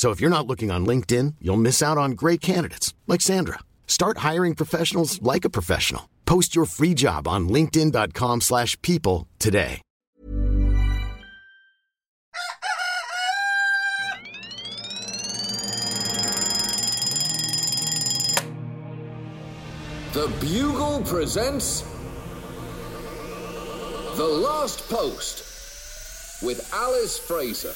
So if you're not looking on LinkedIn, you'll miss out on great candidates like Sandra. Start hiring professionals like a professional. Post your free job on linkedin.com/people today. The Bugle presents The Last Post with Alice Fraser.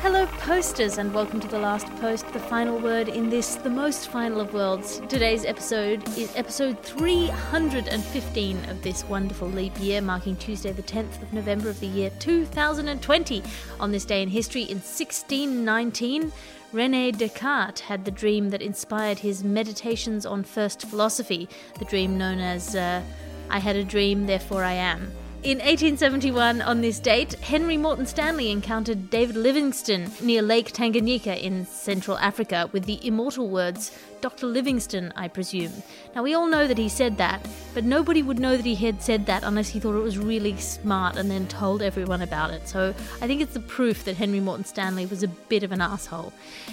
Hello, posters, and welcome to The Last Post, the final word in this, the most final of worlds. Today's episode is episode 315 of this wonderful leap year, marking Tuesday, the 10th of November of the year 2020. On this day in history, in 1619, Rene Descartes had the dream that inspired his Meditations on First Philosophy, the dream known as uh, I Had a Dream, Therefore I Am. In 1871, on this date, Henry Morton Stanley encountered David Livingstone near Lake Tanganyika in Central Africa with the immortal words, Dr. Livingstone, I presume. Now, we all know that he said that, but nobody would know that he had said that unless he thought it was really smart and then told everyone about it. So I think it's the proof that Henry Morton Stanley was a bit of an asshole.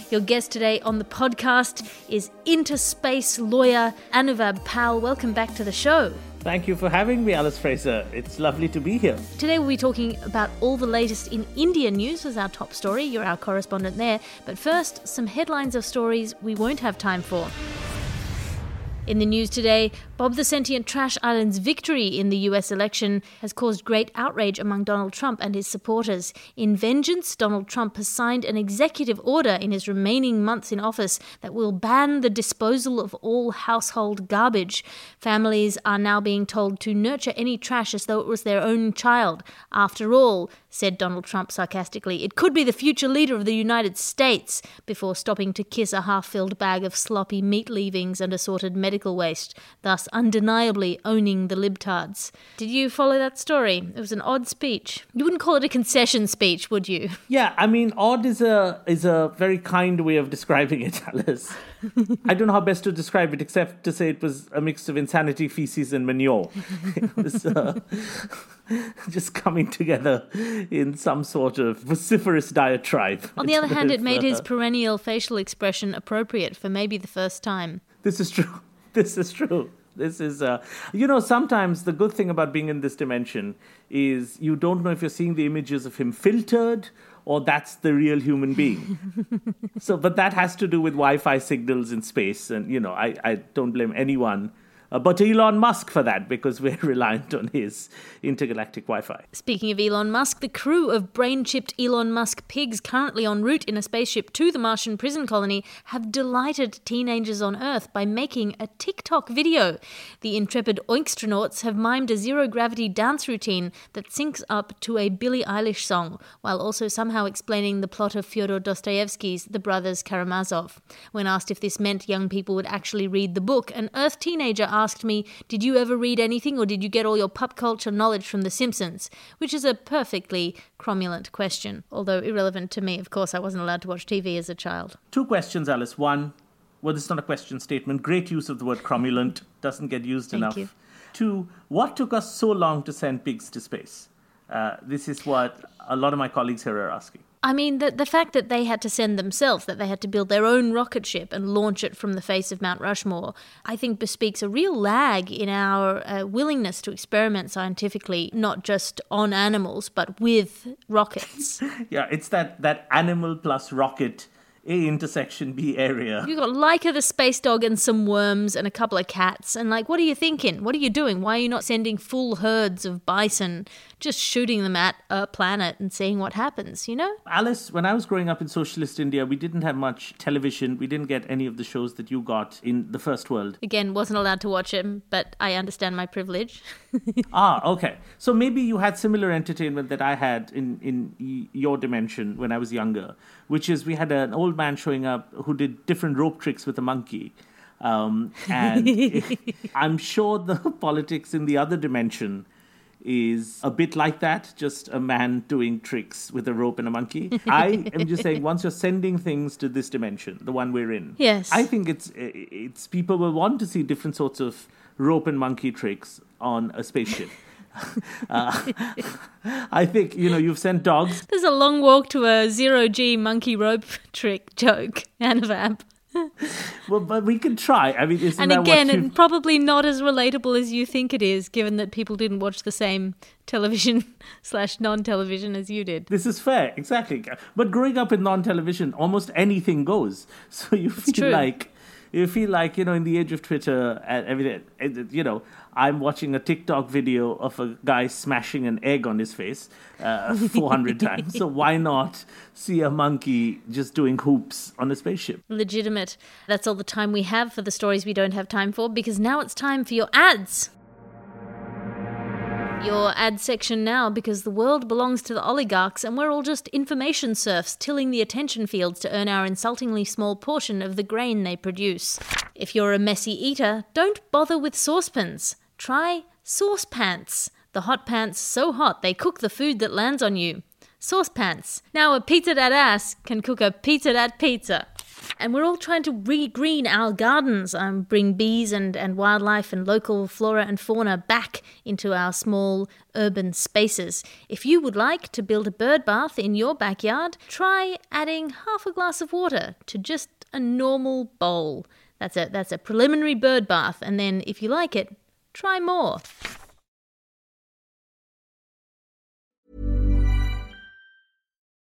Your guest today on the podcast is interspace lawyer Anuvab Pal. Welcome back to the show. Thank you for having me, Alice Fraser. It's lovely to be here. Today we'll be talking about all the latest in India news as our top story. You're our correspondent there. But first, some headlines of stories we won't have time for. In the news today, Bob the Sentient Trash Island's victory in the US election has caused great outrage among Donald Trump and his supporters. In vengeance, Donald Trump has signed an executive order in his remaining months in office that will ban the disposal of all household garbage. Families are now being told to nurture any trash as though it was their own child. After all, said Donald Trump sarcastically, it could be the future leader of the United States, before stopping to kiss a half filled bag of sloppy meat leavings and assorted medical waste, thus undeniably owning the libtards. Did you follow that story? It was an odd speech. You wouldn't call it a concession speech, would you? Yeah, I mean, odd is a is a very kind way of describing it, Alice. I don't know how best to describe it except to say it was a mix of insanity, feces, and manure. it was uh, just coming together in some sort of vociferous diatribe. On the other hand, it made his Uh, perennial facial expression appropriate for maybe the first time. This is true. This is true. This is, uh, you know, sometimes the good thing about being in this dimension is you don't know if you're seeing the images of him filtered or that's the real human being. so, but that has to do with Wi Fi signals in space. And, you know, I, I don't blame anyone uh, but Elon Musk for that because we're reliant on his intergalactic Wi Fi. Speaking of Elon Musk, the crew of brain chipped Elon Musk pigs currently en route in a spaceship to the Martian prison colony have delighted teenagers on Earth by making a TikTok video. The intrepid oinkstronauts have mimed a zero gravity dance routine that syncs up to a Billie Eilish song, while also somehow explaining the plot of Fyodor Dostoevsky's The Brothers Karamazov. When asked if this meant young people would actually read the book, an Earth teenager asked me, Did you ever read anything or did you get all your pop culture knowledge from The Simpsons? Which is a perfectly cromulent question, although irrelevant to me. Of course, I wasn't allowed to watch TV as a child. Two questions, Alice. One, well, this is not a question statement. Great use of the word cromulent, doesn't get used Thank enough. you. Two, what took us so long to send pigs to space? Uh, this is what a lot of my colleagues here are asking. I mean, the, the fact that they had to send themselves, that they had to build their own rocket ship and launch it from the face of Mount Rushmore, I think bespeaks a real lag in our uh, willingness to experiment scientifically, not just on animals, but with rockets. Yeah, it's that, that animal plus rocket A intersection B area. You got Laika the space dog and some worms and a couple of cats. And like, what are you thinking? What are you doing? Why are you not sending full herds of bison, just shooting them at a planet and seeing what happens? You know? Alice, when I was growing up in socialist India, we didn't have much television. We didn't get any of the shows that you got in the first world. Again, wasn't allowed to watch him, but I understand my privilege. ah, okay. So maybe you had similar entertainment that I had in in y- your dimension when I was younger, which is we had an old man showing up who did different rope tricks with a monkey. Um, and I'm sure the politics in the other dimension is a bit like that, just a man doing tricks with a rope and a monkey. I am just saying, once you're sending things to this dimension, the one we're in, Yes. I think it's it's people will want to see different sorts of rope and monkey tricks on a spaceship. Uh, I think you know you've sent dogs. There's a long walk to a zero G monkey rope trick joke, Anuvab. Well, but we can try. I mean, And that again, you... probably not as relatable as you think it is, given that people didn't watch the same television slash non-television as you did. This is fair, exactly. But growing up in non-television, almost anything goes. So you feel true. like you feel like you know, in the age of Twitter and everything, you know, I'm watching a TikTok video of a guy smashing an egg on his face uh, 400 times. So why not see a monkey just doing hoops on a spaceship? Legitimate. That's all the time we have for the stories we don't have time for, because now it's time for your ads. Your ad section now, because the world belongs to the oligarchs and we're all just information serfs tilling the attention fields to earn our insultingly small portion of the grain they produce. If you're a messy eater, don't bother with saucepans. Try sauce pants. The hot pants so hot they cook the food that lands on you. Sauce pants. Now a pizza that ass can cook a pizza that pizza. And we're all trying to re-green our gardens, um, bring bees and, and wildlife and local flora and fauna back into our small urban spaces. If you would like to build a bird bath in your backyard, try adding half a glass of water to just a normal bowl. That's a that's a preliminary bird bath, and then if you like it, try more.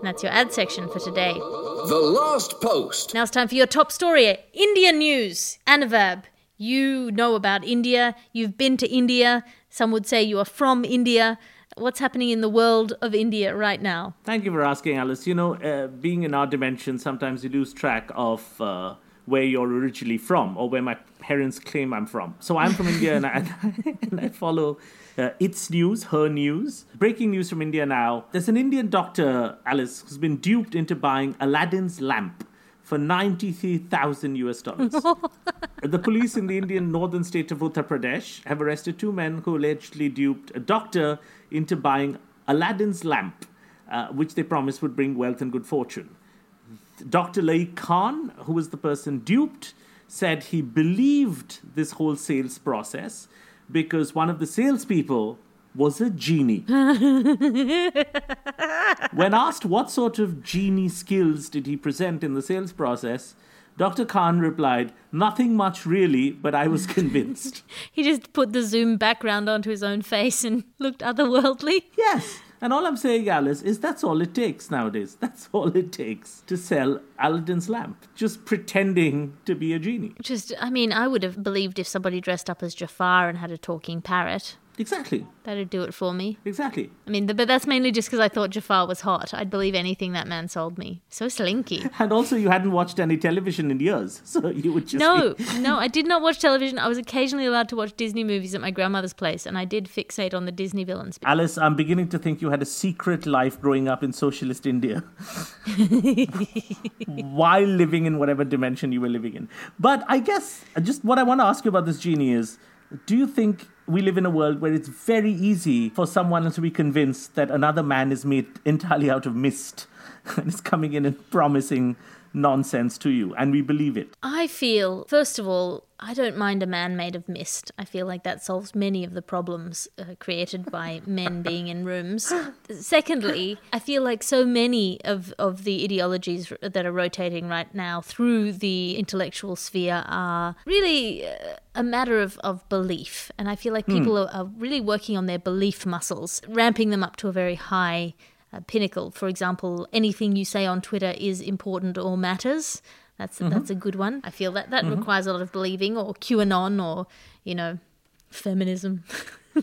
And that's your ad section for today. The Last Post. Now it's time for your top story India news. Anuvab, you know about India. You've been to India. Some would say you are from India. What's happening in the world of India right now? Thank you for asking, Alice. You know, uh, being in our dimension, sometimes you lose track of uh, where you're originally from or where my parents claim I'm from. So I'm from India and I, and I follow uh, its news, her news. Breaking news from India now. There's an Indian doctor, Alice, who's been duped into buying Aladdin's lamp for 93,000 US dollars. the police in the Indian northern state of Uttar Pradesh have arrested two men who allegedly duped a doctor into buying Aladdin's lamp, uh, which they promised would bring wealth and good fortune. Dr. Laik Khan, who was the person duped, said he believed this whole sales process because one of the salespeople was a genie. when asked what sort of genie skills did he present in the sales process, Dr. Khan replied, Nothing much really, but I was convinced. He just put the Zoom background onto his own face and looked otherworldly. yes. And all I'm saying, Alice, is that's all it takes nowadays. That's all it takes to sell Aladdin's lamp. Just pretending to be a genie. Just, I mean, I would have believed if somebody dressed up as Jafar and had a talking parrot. Exactly. That'd do it for me. Exactly. I mean, but that's mainly just because I thought Jafar was hot. I'd believe anything that man sold me. So slinky. And also, you hadn't watched any television in years, so you would just No, be- no, I did not watch television. I was occasionally allowed to watch Disney movies at my grandmother's place, and I did fixate on the Disney villains. Alice, I'm beginning to think you had a secret life growing up in socialist India while living in whatever dimension you were living in. But I guess uh, just what I want to ask you about this genie is do you think we live in a world where it's very easy for someone to be convinced that another man is made entirely out of mist and is coming in and promising nonsense to you, and we believe it? I feel, first of all, I don't mind a man made of mist. I feel like that solves many of the problems uh, created by men being in rooms. Secondly, I feel like so many of, of the ideologies that are rotating right now through the intellectual sphere are really uh, a matter of, of belief. And I feel like people are, are really working on their belief muscles, ramping them up to a very high uh, pinnacle. For example, anything you say on Twitter is important or matters. That's that's a good one. I feel that that requires a lot of believing, or QAnon, or you know, feminism.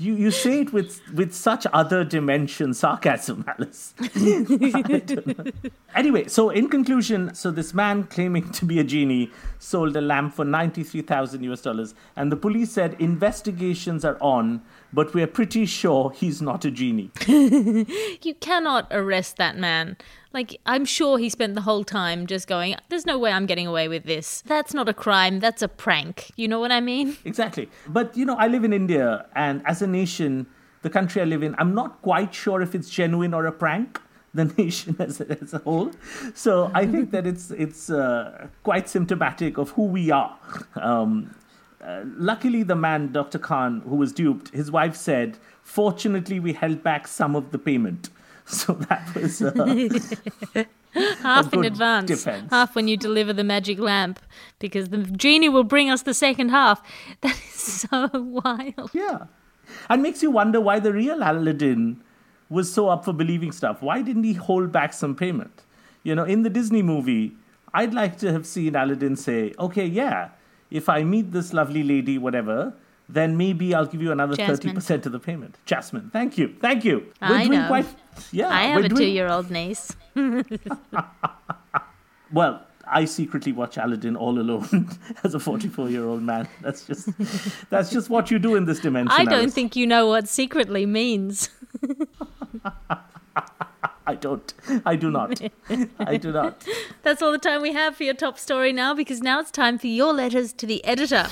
You, you say it with, with such other dimension sarcasm, Alice. I don't know. anyway, so in conclusion, so this man claiming to be a genie sold a lamp for 93,000 US dollars, and the police said investigations are on, but we're pretty sure he's not a genie. You cannot arrest that man. Like, I'm sure he spent the whole time just going, there's no way I'm getting away with this. That's not a crime, that's a prank. You know what I mean? Exactly. But, you know, I live in India, and as a nation, the country I live in, I'm not quite sure if it's genuine or a prank. The nation as a, as a whole, so I think that it's it's uh, quite symptomatic of who we are. Um, uh, luckily, the man, Dr. Khan, who was duped, his wife said, "Fortunately, we held back some of the payment." So that was uh, Half in advance, defense. half when you deliver the magic lamp, because the genie will bring us the second half. That is so wild. Yeah. And makes you wonder why the real Aladdin was so up for believing stuff. Why didn't he hold back some payment? You know, in the Disney movie, I'd like to have seen Aladdin say, okay, yeah, if I meet this lovely lady, whatever, then maybe I'll give you another 30% of the payment. Jasmine, thank you. Thank you. I know. yeah. I have a doing- two-year-old niece. Well, I secretly watch Aladdin all alone as a 44 year old man. That's just that's just what you do in this dimension. I don't Alice. think you know what secretly means. Don't. I do not. I do not. That's all the time we have for your top story now, because now it's time for your letters to the editor.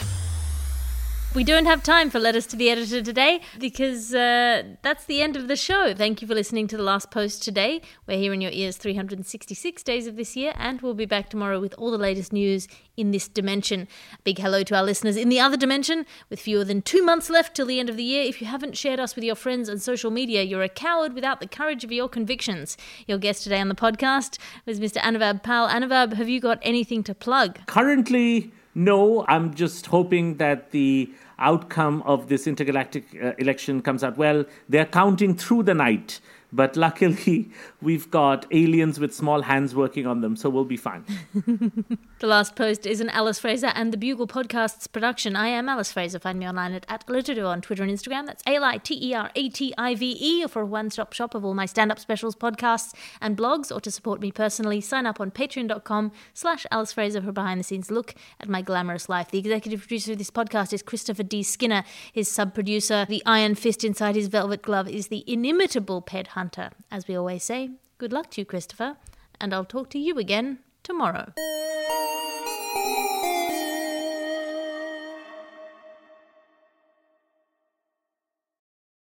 We don't have time for letters to the editor today because uh, that's the end of the show. Thank you for listening to the last post today. We're here in your ears 366 days of this year, and we'll be back tomorrow with all the latest news in this dimension. Big hello to our listeners in the other dimension. With fewer than two months left till the end of the year, if you haven't shared us with your friends on social media, you're a coward without the courage of your convictions. Your guest today on the podcast was Mr. Anuvab Pal. Anuvab, have you got anything to plug? Currently, no. I'm just hoping that the outcome of this intergalactic uh, election comes out well. They're counting through the night, but luckily, we've got aliens with small hands working on them, so we'll be fine. The last post is an Alice Fraser and the Bugle Podcasts production. I am Alice Fraser. Find me online at, at Literative on Twitter and Instagram. That's A L I T E R A T I V E for a one stop shop of all my stand up specials, podcasts, and blogs. Or to support me personally, sign up on patreon.com slash Alice Fraser for a behind the scenes look at my glamorous life. The executive producer of this podcast is Christopher D. Skinner. His sub producer, the iron fist inside his velvet glove, is the inimitable Ped Hunter. As we always say, good luck to you, Christopher, and I'll talk to you again tomorrow.